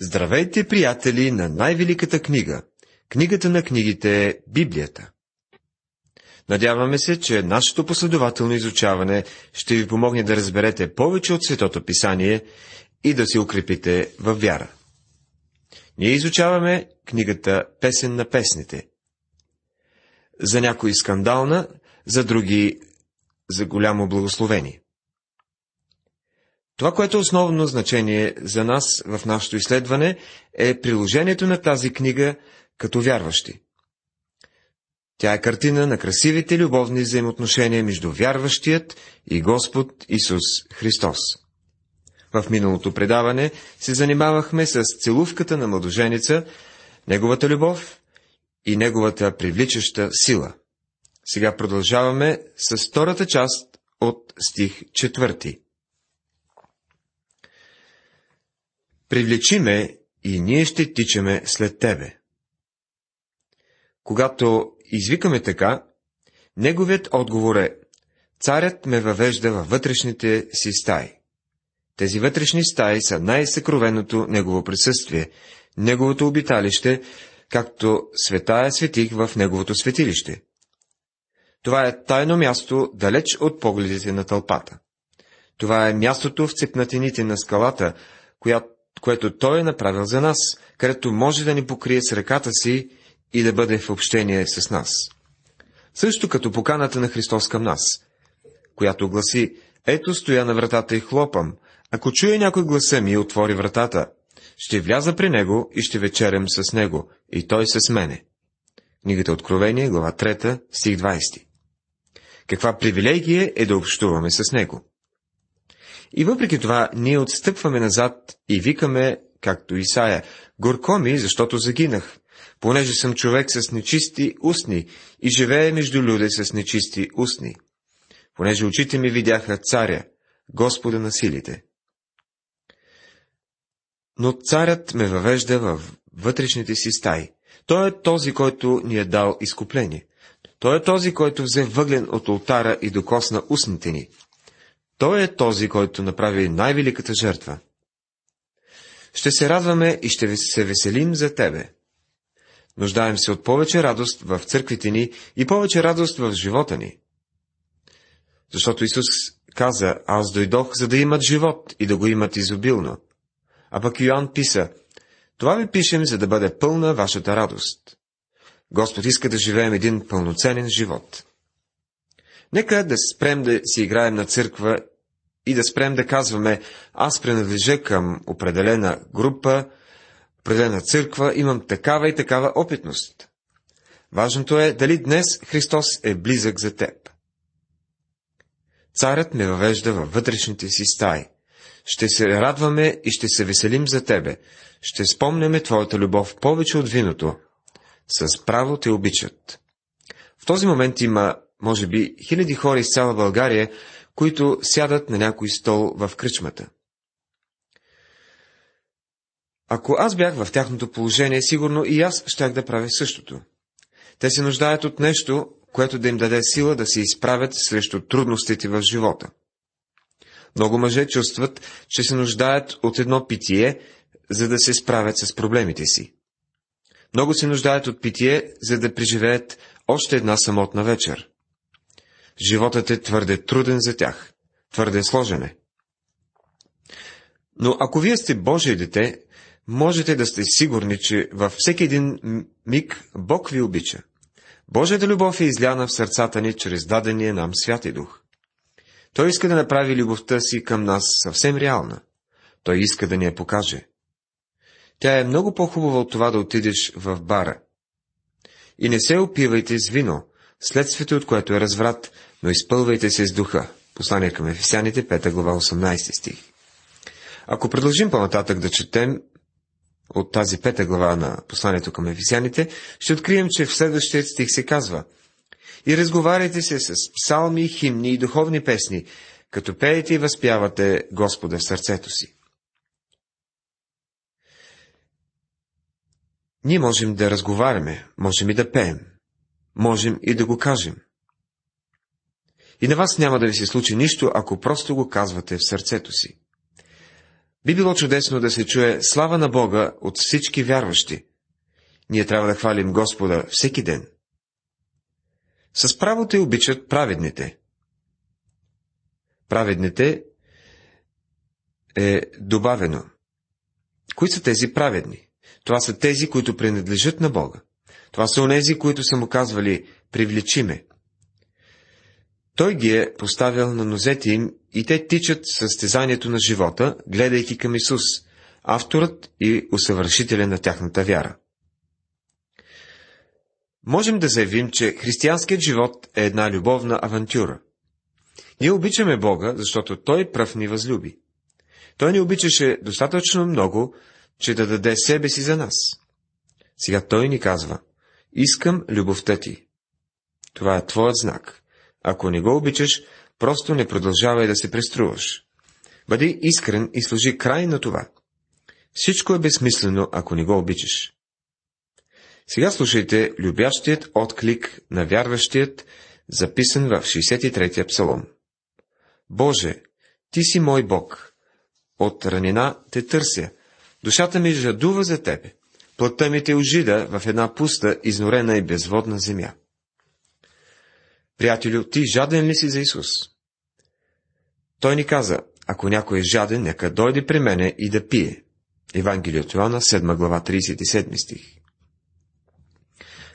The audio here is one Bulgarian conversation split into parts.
Здравейте, приятели, на най-великата книга. Книгата на книгите Библията. Надяваме се, че нашето последователно изучаване ще ви помогне да разберете повече от Светото Писание и да се укрепите във вяра. Ние изучаваме книгата Песен на песните. За някои скандална, за други за голямо благословение. Това, което е основно значение за нас в нашето изследване, е приложението на тази книга като вярващи. Тя е картина на красивите любовни взаимоотношения между вярващият и Господ Исус Христос. В миналото предаване се занимавахме с целувката на младоженица, неговата любов и неговата привличаща сила. Сега продължаваме с втората част от стих четвърти. Привлечи ме и ние ще тичаме след тебе. Когато извикаме така, неговият отговор е Царят ме въвежда във вътрешните си стаи. Тези вътрешни стаи са най-съкровеното негово присъствие, неговото обиталище, както светая светих в неговото светилище. Това е тайно място, далеч от погледите на тълпата. Това е мястото в цепнатините на скалата, коя, което Той е направил за нас, където може да ни покрие с ръката си и да бъде в общение с нас. Също като поканата на Христос към нас, която гласи, ето стоя на вратата и хлопам, ако чуе някой гласа ми и отвори вратата, ще вляза при него и ще вечерям с него, и той с мене. Книгата Откровение, глава 3, стих 20. Каква привилегия е да общуваме с него. И въпреки това, ние отстъпваме назад и викаме, както Исая, горко ми, защото загинах, понеже съм човек с нечисти устни и живее между люди с нечисти устни, понеже очите ми видяха царя, Господа на силите. Но царят ме въвежда в вътрешните си стаи. Той е този, който ни е дал изкупление. Той е този, който взе въглен от ултара и докосна устните ни. Той е този, който направи най-великата жертва. Ще се радваме и ще се веселим за Тебе. Нуждаем се от повече радост в църквите ни и повече радост в живота ни. Защото Исус каза, аз дойдох, за да имат живот и да го имат изобилно. А пък Йоанн писа, това ви пишем, за да бъде пълна вашата радост. Господ иска да живеем един пълноценен живот. Нека да спрем да си играем на църква и да спрем да казваме, аз принадлежа към определена група, определена църква, имам такава и такава опитност. Важното е дали днес Христос е близък за теб. Царят ме въвежда във вътрешните си стаи. Ще се радваме и ще се веселим за тебе. Ще спомняме твоята любов повече от виното. С право те обичат. В този момент има, може би, хиляди хора из цяла България, които сядат на някой стол в кръчмата. Ако аз бях в тяхното положение, сигурно и аз щях да правя същото. Те се нуждаят от нещо, което да им даде сила да се изправят срещу трудностите в живота. Много мъже чувстват, че се нуждаят от едно питие, за да се справят с проблемите си. Много се нуждаят от питие, за да преживеят още една самотна вечер. Животът е твърде труден за тях, твърде сложен е. Но ако вие сте Божие дете, можете да сте сигурни, че във всеки един миг Бог ви обича. Божията любов е изляна в сърцата ни чрез дадения нам Святи Дух. Той иска да направи любовта си към нас съвсем реална. Той иска да ни я покаже. Тя е много по-хубава от това да отидеш в бара. И не се опивайте с вино, следствието от което е разврат, но изпълвайте се с духа. Послание към Ефесяните, 5 глава, 18 стих. Ако продължим по-нататък да четем от тази пета глава на посланието към Ефесяните, ще открием, че в следващия стих се казва И разговаряйте се с псалми, химни и духовни песни, като пеете и възпявате Господа в сърцето си. Ние можем да разговаряме, можем и да пеем, можем и да го кажем. И на вас няма да ви се случи нищо, ако просто го казвате в сърцето си. Би било чудесно да се чуе слава на Бога от всички вярващи. Ние трябва да хвалим Господа всеки ден. С право те обичат праведните. Праведните е добавено. Кои са тези праведни? Това са тези, които принадлежат на Бога. Това са онези, които са му казвали «привлечиме». Той ги е поставил на нозете им и те тичат състезанието на живота, гледайки към Исус, авторът и усъвършителя на тяхната вяра. Можем да заявим, че християнският живот е една любовна авантюра. Ние обичаме Бога, защото Той пръв ни възлюби. Той ни обичаше достатъчно много, че да даде себе си за нас. Сега Той ни казва, искам любовта ти. Това е твоят знак. Ако не го обичаш, просто не продължавай да се преструваш. Бъди искрен и сложи край на това. Всичко е безсмислено, ако не го обичаш. Сега слушайте любящият отклик на вярващият, записан в 63-я псалом. Боже, Ти си мой Бог. От ранина те търся. Душата ми жадува за Тебе. Плътта ми те ожида в една пуста, изнорена и безводна земя. Приятелю, ти жаден ли си за Исус? Той ни каза, ако някой е жаден, нека дойде при мене и да пие. Евангелие от Йоанна, 7 глава, 37 стих.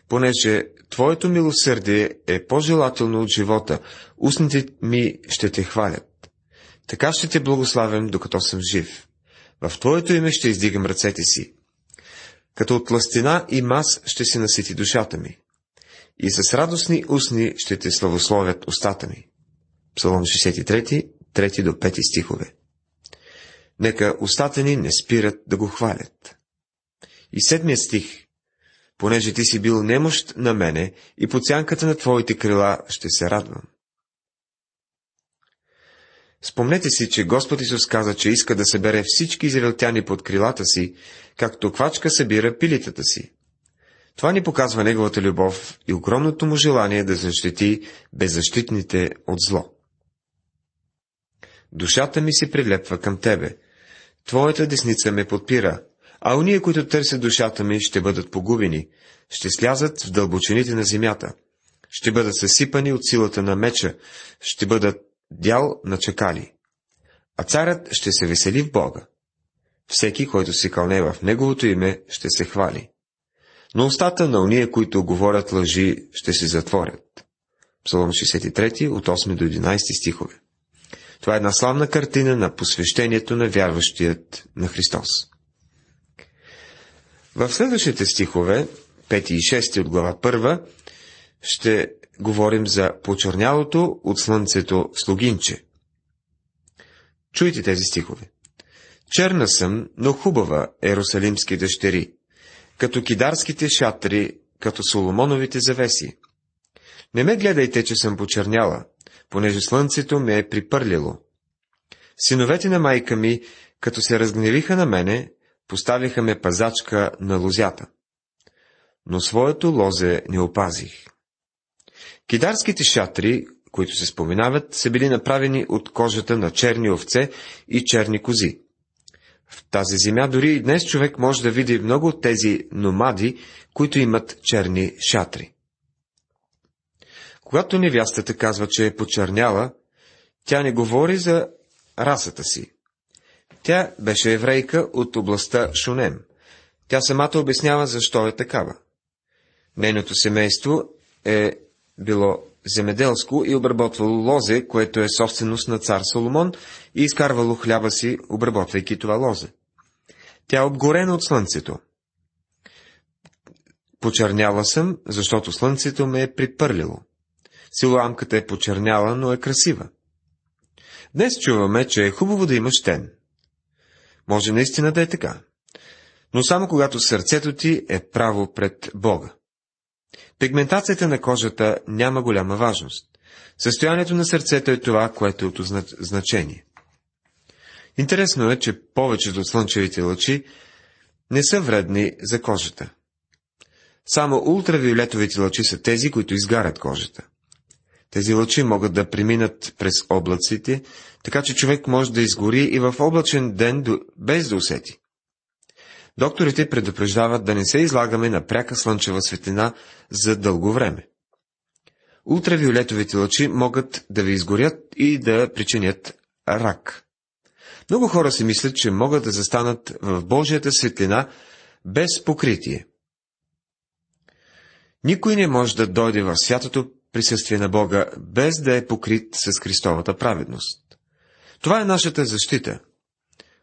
Понеже Твоето милосърдие е по-желателно от живота, устните ми ще те хвалят. Така ще те благославям, докато съм жив. В Твоето име ще издигам ръцете си. Като от ластина и мас ще се насити душата ми. И с радостни устни ще те славословят устата ми. Псалом 63, 3 до 5 стихове. Нека устата ни не спират да го хвалят. И седмият стих. Понеже ти си бил немощ на мене и по цянката на твоите крила ще се радвам. Спомнете си, че Господ Исус каза, че иска да събере всички израелтяни под крилата си, както квачка събира пилитата си. Това ни показва неговата любов и огромното му желание да защити беззащитните от зло. Душата ми се прилепва към тебе. Твоята десница ме подпира, а уния, които търсят душата ми, ще бъдат погубени, ще слязат в дълбочините на земята, ще бъдат съсипани от силата на меча, ще бъдат дял на чакали. А царят ще се весели в Бога. Всеки, който се кълне в Неговото име, ще се хвали. Но устата на уния, които говорят лъжи, ще се затворят. Псалом 63 от 8 до 11 стихове. Това е една славна картина на посвещението на вярващият на Христос. В следващите стихове, 5 и 6 от глава 1, ще говорим за почернялото от слънцето слугинче. Чуйте тези стихове. Черна съм, но хубава, Ерусалимски дъщери, като кидарските шатри, като Соломоновите завеси. Не ме гледайте, че съм почерняла, понеже слънцето ме е припърлило. Синовете на майка ми, като се разгневиха на мене, поставиха ме пазачка на лозята. Но своето лозе не опазих. Кидарските шатри, които се споменават, са били направени от кожата на черни овце и черни кози. В тази земя дори и днес човек може да види много от тези номади, които имат черни шатри. Когато невястата казва, че е почерняла, тя не говори за расата си. Тя беше еврейка от областта Шунем. Тя самата обяснява защо е такава. Нейното семейство е било земеделско и обработвало лозе, което е собственост на цар Соломон, и изкарвало хляба си, обработвайки това лозе. Тя е обгорена от слънцето. Почерняла съм, защото слънцето ме е припърлило. Силуамката е почерняла, но е красива. Днес чуваме, че е хубаво да имаш тен. Може наистина да е така. Но само когато сърцето ти е право пред Бога. Пигментацията на кожата няма голяма важност. Състоянието на сърцето е това, което е от значение. Интересно е, че повечето от слънчевите лъчи не са вредни за кожата. Само ултравиолетовите лъчи са тези, които изгарят кожата. Тези лъчи могат да преминат през облаците, така че човек може да изгори и в облачен ден без да усети. Докторите предупреждават да не се излагаме на пряка слънчева светлина за дълго време. Ултравиолетовите лъчи могат да ви изгорят и да причинят рак. Много хора си мислят, че могат да застанат в Божията светлина без покритие. Никой не може да дойде в святото присъствие на Бога, без да е покрит с Христовата праведност. Това е нашата защита,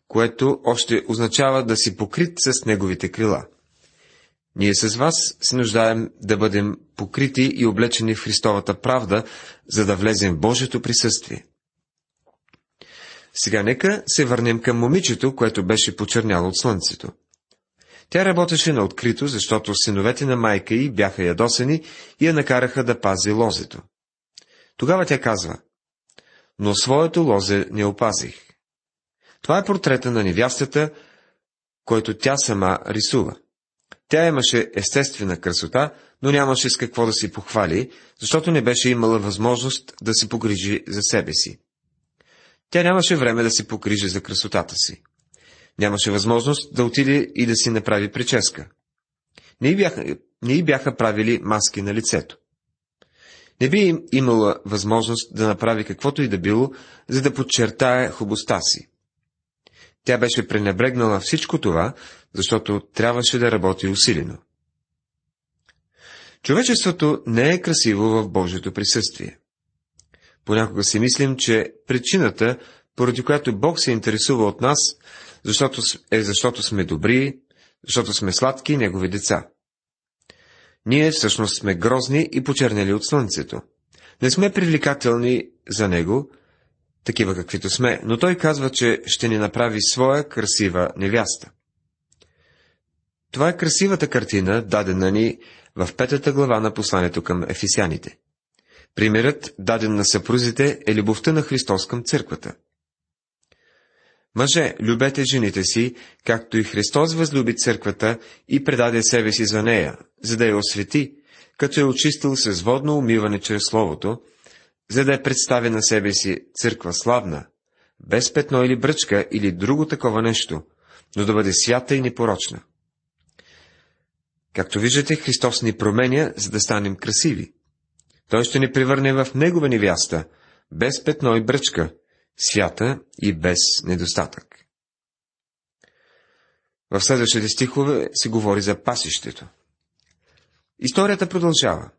което още означава да си покрит с Неговите крила. Ние с вас се нуждаем да бъдем покрити и облечени в Христовата правда, за да влезем в Божието присъствие. Сега нека се върнем към момичето, което беше почерняло от слънцето. Тя работеше на открито, защото синовете на майка й бяха ядосани и я накараха да пази лозето. Тогава тя казва, но своето лозе не опазих. Това е портрета на невястата, който тя сама рисува. Тя имаше естествена красота, но нямаше с какво да си похвали, защото не беше имала възможност да се погрижи за себе си. Тя нямаше време да се погрижи за красотата си. Нямаше възможност да отиде и да си направи прическа. Не й бяха, не й бяха правили маски на лицето. Не би имала възможност да направи каквото и да било, за да подчертае хубостта си. Тя беше пренебрегнала всичко това, защото трябваше да работи усилено. Човечеството не е красиво в Божието присъствие. Понякога си мислим, че причината, поради която Бог се интересува от нас, защото е защото сме добри, защото сме сладки Негови деца. Ние всъщност сме грозни и почернели от слънцето. Не сме привлекателни за Него, такива каквито сме, но Той казва, че ще ни направи своя красива невяста. Това е красивата картина, дадена ни в петата глава на посланието към ефисяните. Примерът, даден на съпрузите, е любовта на Христос към църквата. Мъже, любете жените си, както и Христос възлюби църквата и предаде себе си за нея, за да я освети, като е очистил с водно умиване чрез Словото, за да я представи на себе си църква славна, без петно или бръчка или друго такова нещо, но да бъде свята и непорочна. Както виждате, Христос ни променя, за да станем красиви. Той ще ни превърне в Негова невяста, без петно и бръчка, свята и без недостатък. В следващите стихове се говори за пасището. Историята продължава.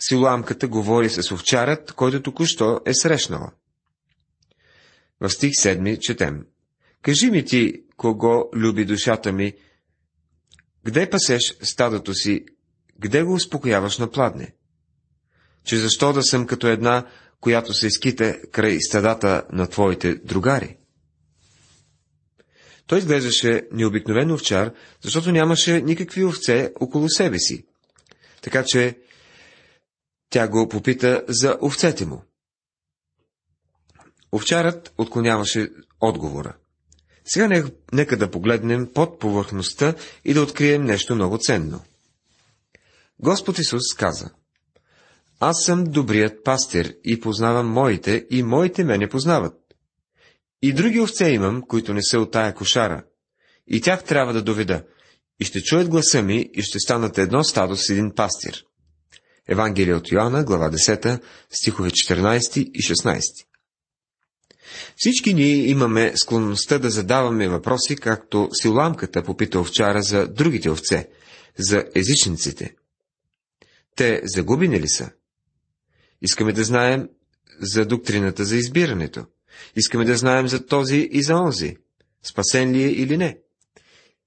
Силуамката говори с овчарят, който току-що е срещнала. В стих 7 четем. Кажи ми ти, кого люби душата ми, къде пасеш стадото си, къде го успокояваш на пладне? Че защо да съм като една, която се изките край стадата на твоите другари? Той изглеждаше необикновен овчар, защото нямаше никакви овце около себе си. Така че тя го попита за овцете му. Овчарът отклоняваше отговора. Сега нека да погледнем под повърхността и да открием нещо много ценно. Господ Исус каза, Аз съм добрият пастир и познавам моите, и моите мене познават. И други овце имам, които не са от тая кошара. И тях трябва да доведа. И ще чуят гласа ми, и ще станат едно стадо с един пастир. Евангелие от Йоанна, глава 10, стихове 14 и 16. Всички ние имаме склонността да задаваме въпроси, както силамката попита овчара за другите овце, за езичниците. Те загубени ли са? Искаме да знаем за доктрината за избирането. Искаме да знаем за този и за онзи. Спасен ли е или не?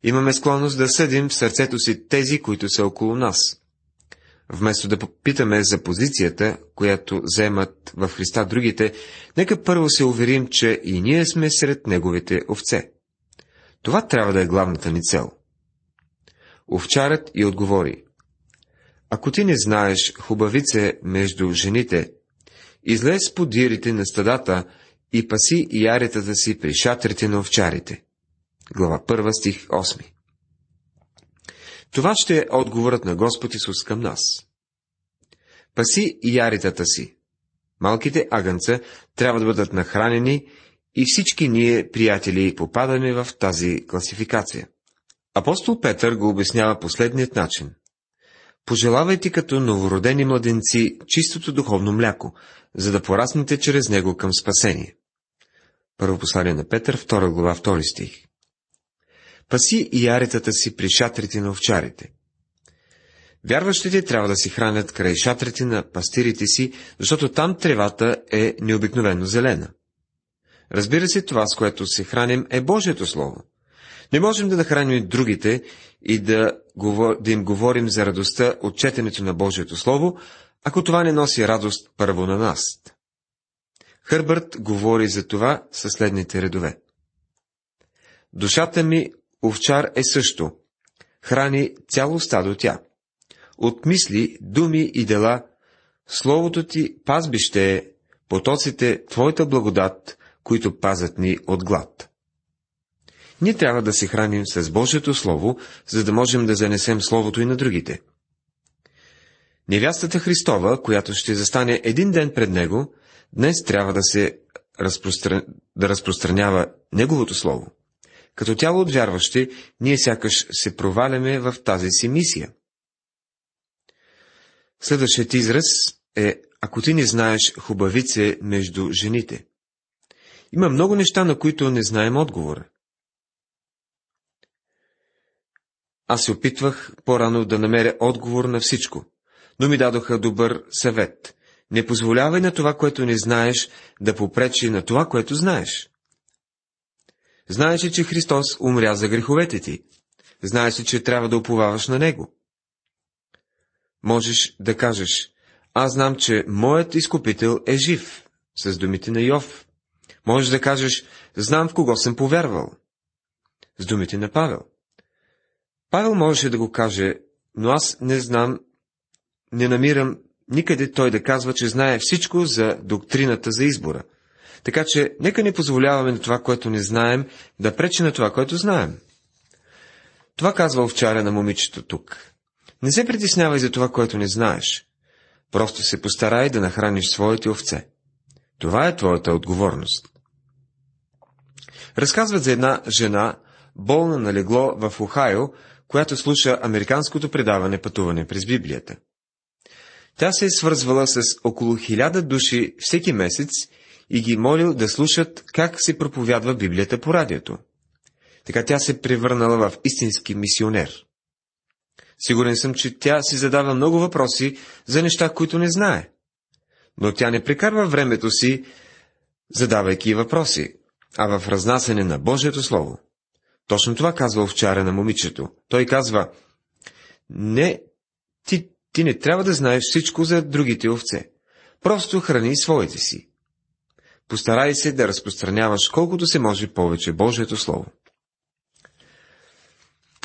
Имаме склонност да съдим в сърцето си тези, които са около нас. Вместо да попитаме за позицията, която вземат в Христа другите, нека първо се уверим, че и ние сме сред Неговите овце. Това трябва да е главната ни цел. Овчарът и отговори. Ако ти не знаеш хубавице между жените, излез по дирите на стадата и паси яретата си при шатрите на овчарите. Глава 1 стих 8 това ще е отговорът на Господ Исус към нас. Паси яритата си. малките агънца трябва да бъдат нахранени и всички ние, приятели, попадаме в тази класификация. Апостол Петър го обяснява последният начин. Пожелавайте като новородени младенци чистото духовно мляко, за да пораснете чрез него към спасение. Първо послание на Петър, 2 глава, 2 стих. Паси и яретата си при шатрите на овчарите. Вярващите трябва да си хранят край шатрите на пастирите си, защото там тревата е необикновено зелена. Разбира се, това, с което се храним, е Божието Слово. Не можем да нахраним другите и да, да им говорим за радостта от четенето на Божието Слово, ако това не носи радост първо на нас. Хърбърт говори за това със следните редове. Душата ми, овчар е също. Храни цяло стадо тя. От мисли, думи и дела, Словото ти пазбище е, потоците Твоята благодат, които пазят ни от глад. Ние трябва да се храним с Божието Слово, за да можем да занесем Словото и на другите. Невястата Христова, която ще застане един ден пред Него, днес трябва да се разпростран... да разпространява Неговото Слово. Като тяло от вярващи, ние сякаш се проваляме в тази си мисия. Следващият израз е, ако ти не знаеш хубавице между жените. Има много неща, на които не знаем отговора. Аз се опитвах по-рано да намеря отговор на всичко, но ми дадоха добър съвет. Не позволявай на това, което не знаеш, да попречи на това, което знаеш. Знаеш ли, че Христос умря за греховете ти? Знаеш ли, че трябва да уповаваш на Него? Можеш да кажеш, аз знам, че моят изкупител е жив, с думите на Йов. Можеш да кажеш, знам в кого съм повярвал, с думите на Павел. Павел можеше да го каже, но аз не знам, не намирам никъде той да казва, че знае всичко за доктрината за избора. Така че, нека не позволяваме на това, което не знаем, да пречи на това, което знаем. Това казва овчаря на момичето тук. Не се притеснявай за това, което не знаеш. Просто се постарай да нахраниш своите овце. Това е твоята отговорност. Разказват за една жена, болна на легло в Охайо, която слуша американското предаване Пътуване през Библията. Тя се е свързвала с около хиляда души всеки месец и ги молил да слушат как се проповядва Библията по радиото. Така тя се превърнала в истински мисионер. Сигурен съм, че тя си задава много въпроси за неща, които не знае. Но тя не прекарва времето си, задавайки въпроси, а в разнасене на Божието Слово. Точно това казва овчаря на момичето. Той казва, не, ти, ти не трябва да знаеш всичко за другите овце. Просто храни своите си. Постарай се да разпространяваш колкото се може повече Божието Слово.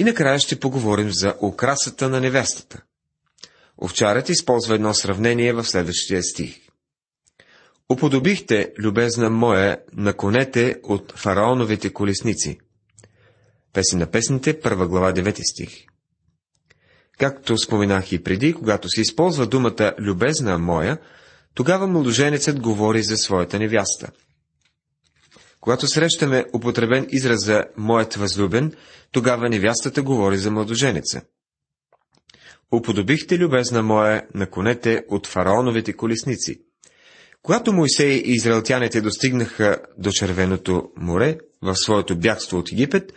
И накрая ще поговорим за украсата на невестата. Овчарят използва едно сравнение в следващия стих. Уподобихте, любезна моя, на конете от фараоновите колесници. Песен на песните, първа глава, 9 стих. Както споменах и преди, когато се използва думата любезна моя, тогава младоженецът говори за своята невяста. Когато срещаме употребен израз за моят възлюбен, тогава невястата говори за младоженеца. Уподобихте, любезна моя, на конете от фараоновите колесници. Когато Моисей и израелтяните достигнаха до Червеното море в своето бягство от Египет,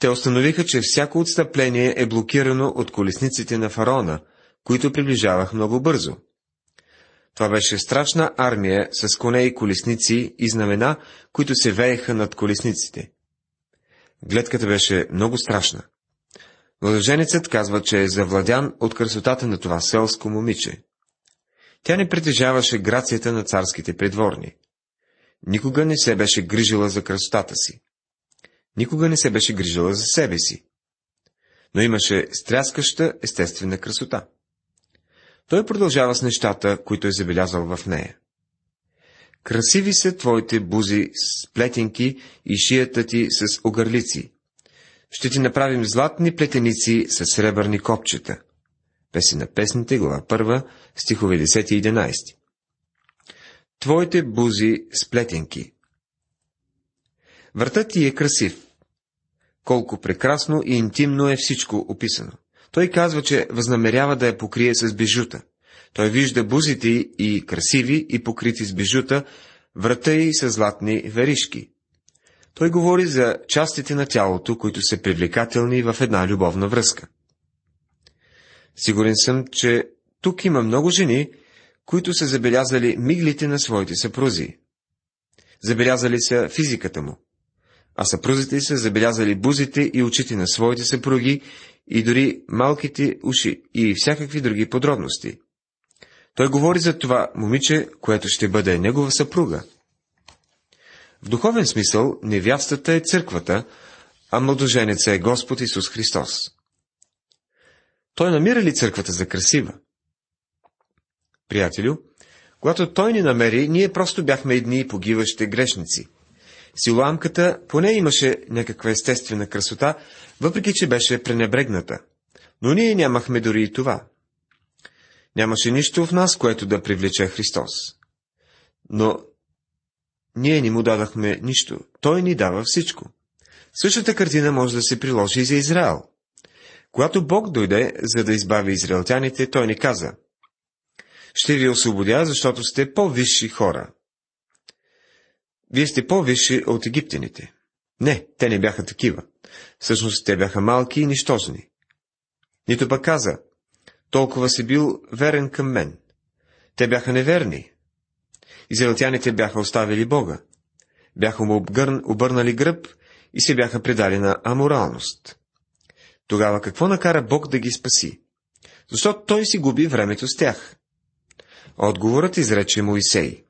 те установиха, че всяко отстъпление е блокирано от колесниците на фараона, които приближавах много бързо. Това беше страшна армия с коне и колесници и знамена, които се вееха над колесниците. Гледката беше много страшна. Младоженецът казва, че е завладян от красотата на това селско момиче. Тя не притежаваше грацията на царските придворни. Никога не се беше грижила за красотата си. Никога не се беше грижила за себе си. Но имаше стряскаща естествена красота. Той продължава с нещата, които е забелязал в нея. Красиви са твоите бузи с плетенки и шията ти с огърлици. Ще ти направим златни плетеници с сребърни копчета. Песен на песните, глава 1, стихове 10 и 11. Твоите бузи сплетенки. Вратът ти е красив. Колко прекрасно и интимно е всичко описано. Той казва, че възнамерява да я покрие с бижута. Той вижда бузите и красиви и покрити с бижута, врата и с златни веришки. Той говори за частите на тялото, които са привлекателни в една любовна връзка. Сигурен съм, че тук има много жени, които са забелязали миглите на своите съпрузи. Забелязали са физиката му, а съпрузите са забелязали бузите и очите на своите съпруги и дори малките уши и всякакви други подробности. Той говори за това момиче, което ще бъде негова съпруга. В духовен смисъл невястата е църквата, а младоженеца е Господ Исус Христос. Той намира ли църквата за красива? Приятелю, когато той ни намери, ние просто бяхме едни погиващи грешници. Силуамката поне имаше някаква естествена красота, въпреки че беше пренебрегната. Но ние нямахме дори и това. Нямаше нищо в нас, което да привлече Христос. Но ние ни му дадахме нищо. Той ни дава всичко. Същата картина може да се приложи и за Израел. Когато Бог дойде, за да избави израелтяните, той ни каза, ще ви освободя, защото сте по-висши хора. Вие сте по-висши от египтяните. Не, те не бяха такива. Всъщност те бяха малки и нищожни. Нито пък каза, толкова си бил верен към мен. Те бяха неверни. Израелтяните бяха оставили Бога. Бяха му обгърн, обърнали гръб и се бяха предали на аморалност. Тогава какво накара Бог да ги спаси? Защото той си губи времето с тях. Отговорът изрече Моисей.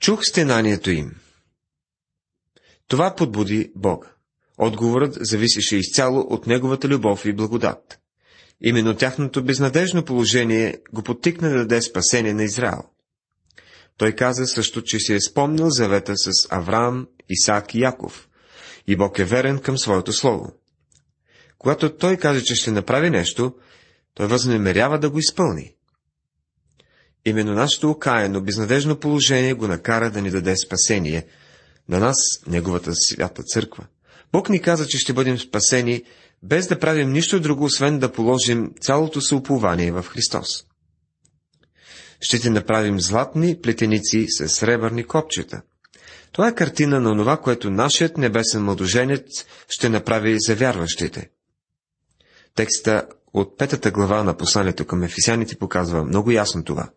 Чух стенанието им. Това подбуди Бога. Отговорът зависеше изцяло от неговата любов и благодат. Именно тяхното безнадежно положение го потикна да даде спасение на Израел. Той каза също, че си е спомнил завета с Авраам, Исаак и Яков, и Бог е верен към своето слово. Когато той каже, че ще направи нещо, той възнамерява да го изпълни. Именно нашето окаяно, безнадежно положение го накара да ни даде спасение, на нас, Неговата свята църква. Бог ни каза, че ще бъдем спасени, без да правим нищо друго, освен да положим цялото си упование в Христос. Ще ти направим златни плетеници с сребърни копчета. Това е картина на това, което нашият небесен младоженец ще направи за вярващите. Текста от петата глава на посланието към ефисяните показва много ясно това.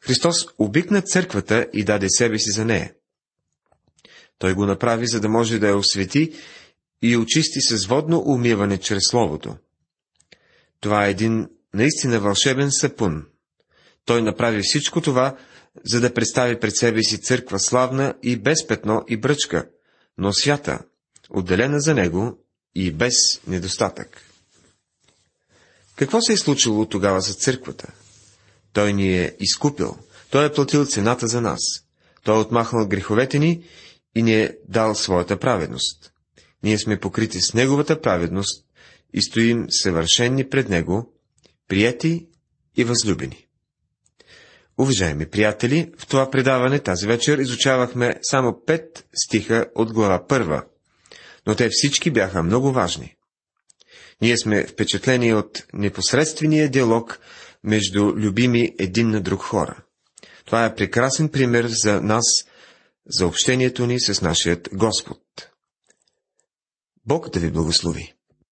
Христос обикна църквата и даде себе си за нея. Той го направи, за да може да я освети и очисти с водно умиване чрез Словото. Това е един наистина вълшебен сапун. Той направи всичко това, за да представи пред себе си църква славна и без петно и бръчка, но свята, отделена за него и без недостатък. Какво се е случило тогава за църквата? Той ни е изкупил. Той е платил цената за нас. Той е отмахнал греховете ни и ни е дал своята праведност. Ние сме покрити с Неговата праведност и стоим съвършенни пред Него, прияти и възлюбени. Уважаеми приятели, в това предаване тази вечер изучавахме само пет стиха от глава първа, но те всички бяха много важни. Ние сме впечатлени от непосредствения диалог между любими един на друг хора. Това е прекрасен пример за нас, за общението ни с нашият Господ. Бог да ви благослови!